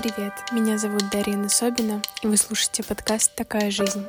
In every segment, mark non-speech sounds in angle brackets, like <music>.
Привет, меня зовут Дарина Собина, и вы слушаете подкаст «Такая жизнь».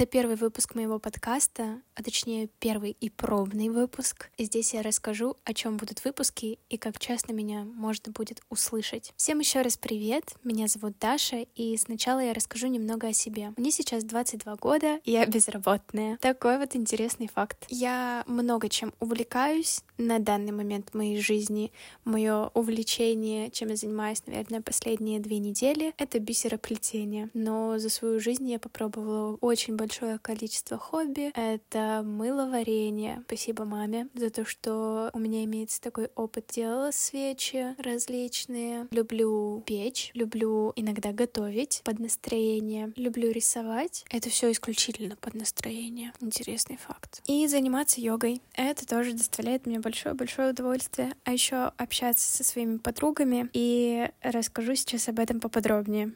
Это первый выпуск моего подкаста, а точнее первый и пробный выпуск. И здесь я расскажу, о чем будут выпуски и как часто меня можно будет услышать. Всем еще раз привет, меня зовут Даша, и сначала я расскажу немного о себе. Мне сейчас 22 года, и я безработная. Такой вот интересный факт. Я много чем увлекаюсь на данный момент моей жизни. Мое увлечение, чем я занимаюсь, наверное, последние две недели, это бисероплетение. Но за свою жизнь я попробовала очень большое большое количество хобби. Это мыловарение. Спасибо маме за то, что у меня имеется такой опыт. Делала свечи различные. Люблю печь. Люблю иногда готовить под настроение. Люблю рисовать. Это все исключительно под настроение. Интересный факт. И заниматься йогой. Это тоже доставляет мне большое-большое удовольствие. А еще общаться со своими подругами. И расскажу сейчас об этом поподробнее.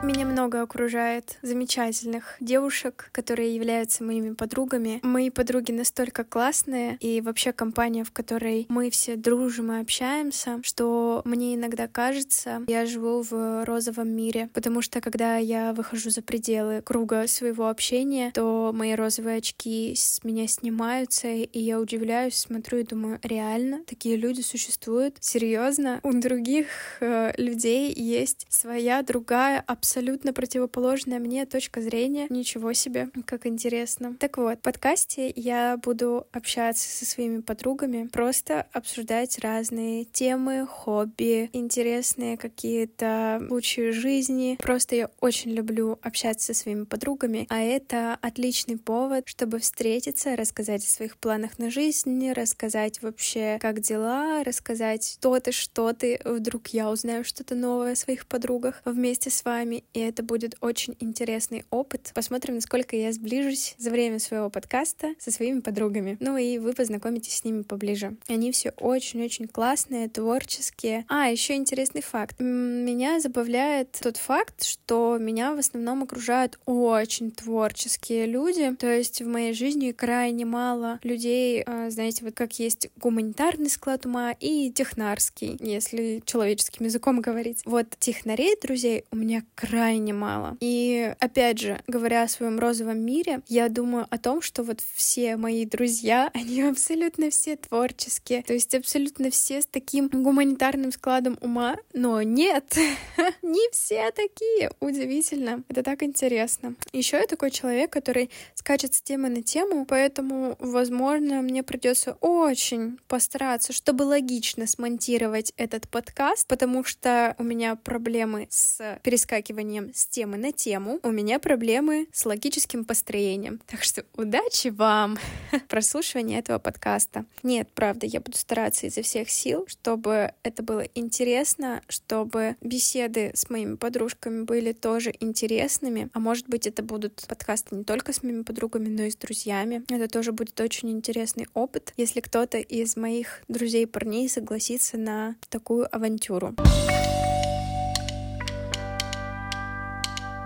Меня много окружает замечательных девушек, которые являются моими подругами. Мои подруги настолько классные, и вообще компания, в которой мы все дружим и общаемся, что мне иногда кажется, я живу в розовом мире, потому что когда я выхожу за пределы круга своего общения, то мои розовые очки с меня снимаются, и я удивляюсь, смотрю и думаю, реально такие люди существуют? Серьезно? У других э, людей есть своя другая абсолютно абсолютно противоположная мне точка зрения. Ничего себе, как интересно. Так вот, в подкасте я буду общаться со своими подругами, просто обсуждать разные темы, хобби, интересные какие-то случаи жизни. Просто я очень люблю общаться со своими подругами, а это отличный повод, чтобы встретиться, рассказать о своих планах на жизнь, рассказать вообще, как дела, рассказать то ты, что ты. Вдруг я узнаю что-то новое о своих подругах вместе с вами и это будет очень интересный опыт. Посмотрим, насколько я сближусь за время своего подкаста со своими подругами. Ну и вы познакомитесь с ними поближе. Они все очень-очень классные, творческие. А, еще интересный факт. Меня забавляет тот факт, что меня в основном окружают очень творческие люди. То есть в моей жизни крайне мало людей, а, знаете, вот как есть гуманитарный склад ума и технарский, если человеческим языком говорить. Вот технарей, друзей, у меня крайне мало. И опять же, говоря о своем розовом мире, я думаю о том, что вот все мои друзья, <laughs> они абсолютно все творческие, то есть абсолютно все с таким гуманитарным складом ума, но нет, <laughs> не все такие. Удивительно. Это так интересно. Еще я такой человек, который скачет с темы на тему, поэтому, возможно, мне придется очень постараться, чтобы логично смонтировать этот подкаст, потому что у меня проблемы с перескакиванием перескакиванием с темы на тему, у меня проблемы с логическим построением. Так что удачи вам <laughs> прослушивания этого подкаста. Нет, правда, я буду стараться изо всех сил, чтобы это было интересно, чтобы беседы с моими подружками были тоже интересными. А может быть, это будут подкасты не только с моими подругами, но и с друзьями. Это тоже будет очень интересный опыт, если кто-то из моих друзей-парней согласится на такую авантюру.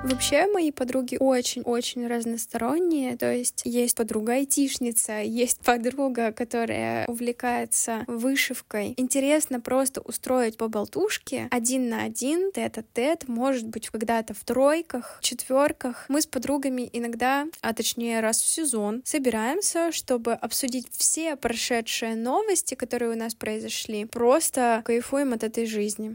Вообще мои подруги очень-очень разносторонние, то есть есть подруга-айтишница, есть <laughs> подруга, которая увлекается вышивкой. Интересно просто устроить по болтушке один на один, тет-а-тет, может быть, когда-то в тройках, четверках. Мы с подругами иногда, а точнее раз в сезон, собираемся, чтобы обсудить все прошедшие новости, которые у нас произошли. Просто кайфуем от этой жизни.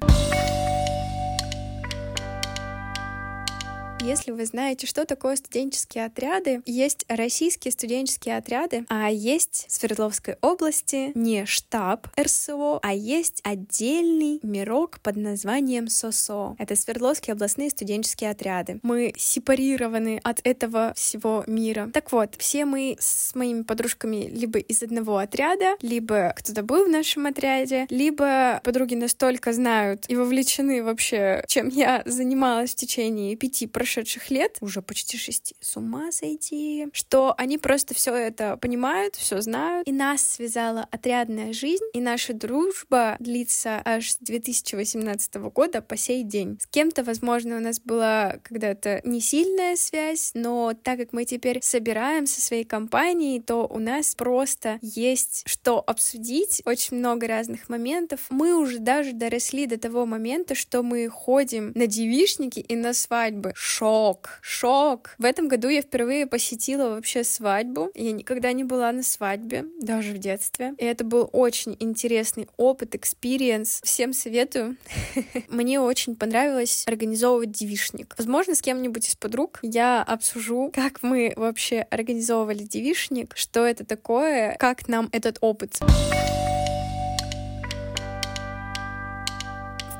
Если вы знаете, что такое студенческие отряды, есть российские студенческие отряды, а есть в Свердловской области не штаб РСО, а есть отдельный мирок под названием СОСО. Это Свердловские областные студенческие отряды. Мы сепарированы от этого всего мира. Так вот, все мы с моими подружками либо из одного отряда, либо кто-то был в нашем отряде, либо подруги настолько знают и вовлечены вообще, чем я занималась в течение пяти прошедших лет, уже почти шести, с ума сойти, что они просто все это понимают, все знают, и нас связала отрядная жизнь, и наша дружба длится аж с 2018 года по сей день. С кем-то, возможно, у нас была когда-то не сильная связь, но так как мы теперь собираем со своей компанией, то у нас просто есть что обсудить, очень много разных моментов. Мы уже даже доросли до того момента, что мы ходим на девишники и на свадьбы. Шок, шок. В этом году я впервые посетила вообще свадьбу. Я никогда не была на свадьбе, даже в детстве. И это был очень интересный опыт, experience. Всем советую. <laughs> Мне очень понравилось организовывать девишник. Возможно, с кем-нибудь из подруг я обсужу, как мы вообще организовывали девишник, что это такое, как нам этот опыт.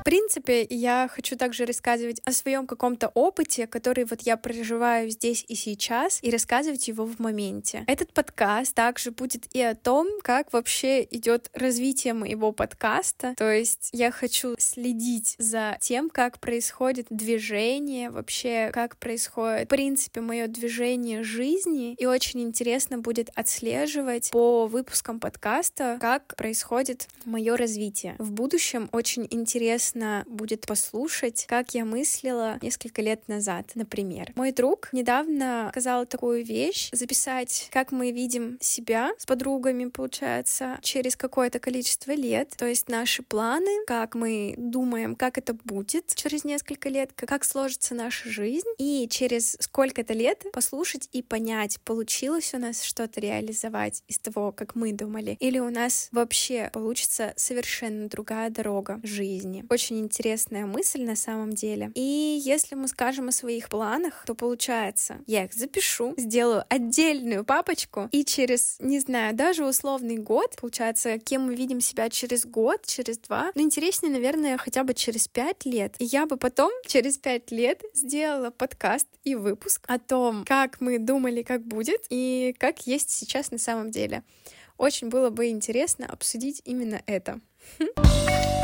Принципе, я хочу также рассказывать о своем каком-то опыте, который вот я проживаю здесь и сейчас, и рассказывать его в моменте. Этот подкаст также будет и о том, как вообще идет развитие моего подкаста. То есть я хочу следить за тем, как происходит движение, вообще как происходит, в принципе, мое движение жизни. И очень интересно будет отслеживать по выпускам подкаста, как происходит мое развитие. В будущем очень интересно интересно будет послушать, как я мыслила несколько лет назад, например. Мой друг недавно сказал такую вещь, записать, как мы видим себя с подругами, получается, через какое-то количество лет, то есть наши планы, как мы думаем, как это будет через несколько лет, как сложится наша жизнь, и через сколько-то лет послушать и понять, получилось у нас что-то реализовать из того, как мы думали, или у нас вообще получится совершенно другая дорога жизни. Очень очень интересная мысль на самом деле. И если мы скажем о своих планах, то получается, я их запишу, сделаю отдельную папочку, и через, не знаю, даже условный год, получается, кем мы видим себя через год, через два, ну, интереснее, наверное, хотя бы через пять лет. И я бы потом через пять лет сделала подкаст и выпуск о том, как мы думали, как будет, и как есть сейчас на самом деле. Очень было бы интересно обсудить именно это. <laughs>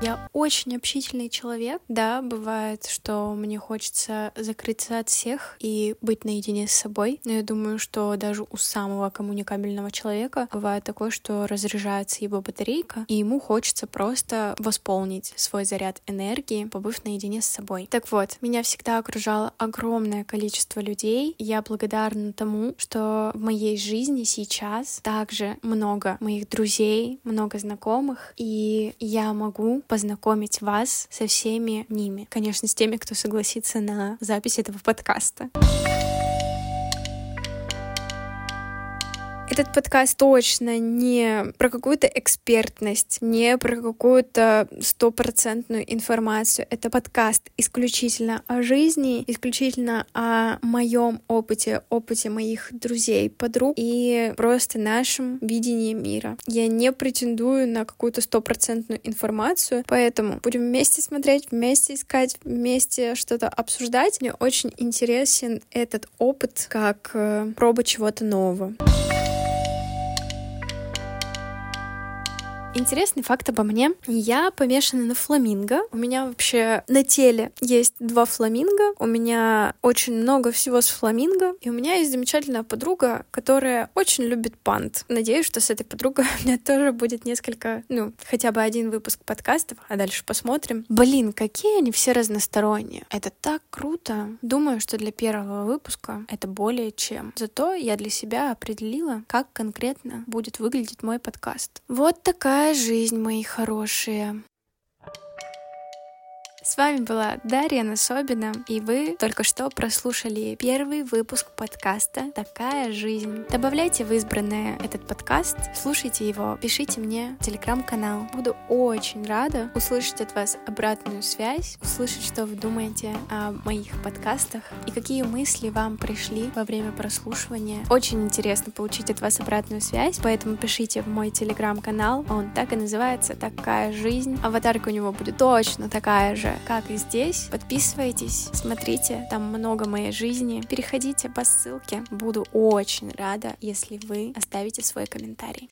Я очень общительный человек. Да, бывает, что мне хочется закрыться от всех и быть наедине с собой. Но я думаю, что даже у самого коммуникабельного человека бывает такое, что разряжается его батарейка, и ему хочется просто восполнить свой заряд энергии, побыв наедине с собой. Так вот, меня всегда окружало огромное количество людей. Я благодарна тому, что в моей жизни сейчас также много моих друзей, много знакомых, и я могу познакомить вас со всеми ними. Конечно, с теми, кто согласится на запись этого подкаста. Этот подкаст точно не про какую-то экспертность, не про какую-то стопроцентную информацию. Это подкаст исключительно о жизни, исключительно о моем опыте, опыте моих друзей, подруг и просто нашем видении мира. Я не претендую на какую-то стопроцентную информацию, поэтому будем вместе смотреть, вместе искать, вместе что-то обсуждать. Мне очень интересен этот опыт как э, проба чего-то нового. Интересный факт обо мне. Я помешана на фламинго. У меня вообще на теле есть два фламинго. У меня очень много всего с фламинго. И у меня есть замечательная подруга, которая очень любит пант. Надеюсь, что с этой подругой <laughs> у меня тоже будет несколько, ну, хотя бы один выпуск подкастов, а дальше посмотрим. Блин, какие они все разносторонние. Это так круто. Думаю, что для первого выпуска это более чем. Зато я для себя определила, как конкретно будет выглядеть мой подкаст. Вот такая жизнь, мои хорошие. С вами была Дарья Насобина, и вы только что прослушали первый выпуск подкаста «Такая жизнь». Добавляйте в избранное этот подкаст, слушайте его, пишите мне в телеграм-канал. Буду очень рада услышать от вас обратную связь, услышать, что вы думаете о моих подкастах и какие мысли вам пришли во время прослушивания. Очень интересно получить от вас обратную связь, поэтому пишите в мой телеграм-канал. Он так и называется «Такая жизнь». Аватарка у него будет точно такая как и здесь. Подписывайтесь, смотрите, там много моей жизни. Переходите по ссылке. Буду очень рада, если вы оставите свой комментарий.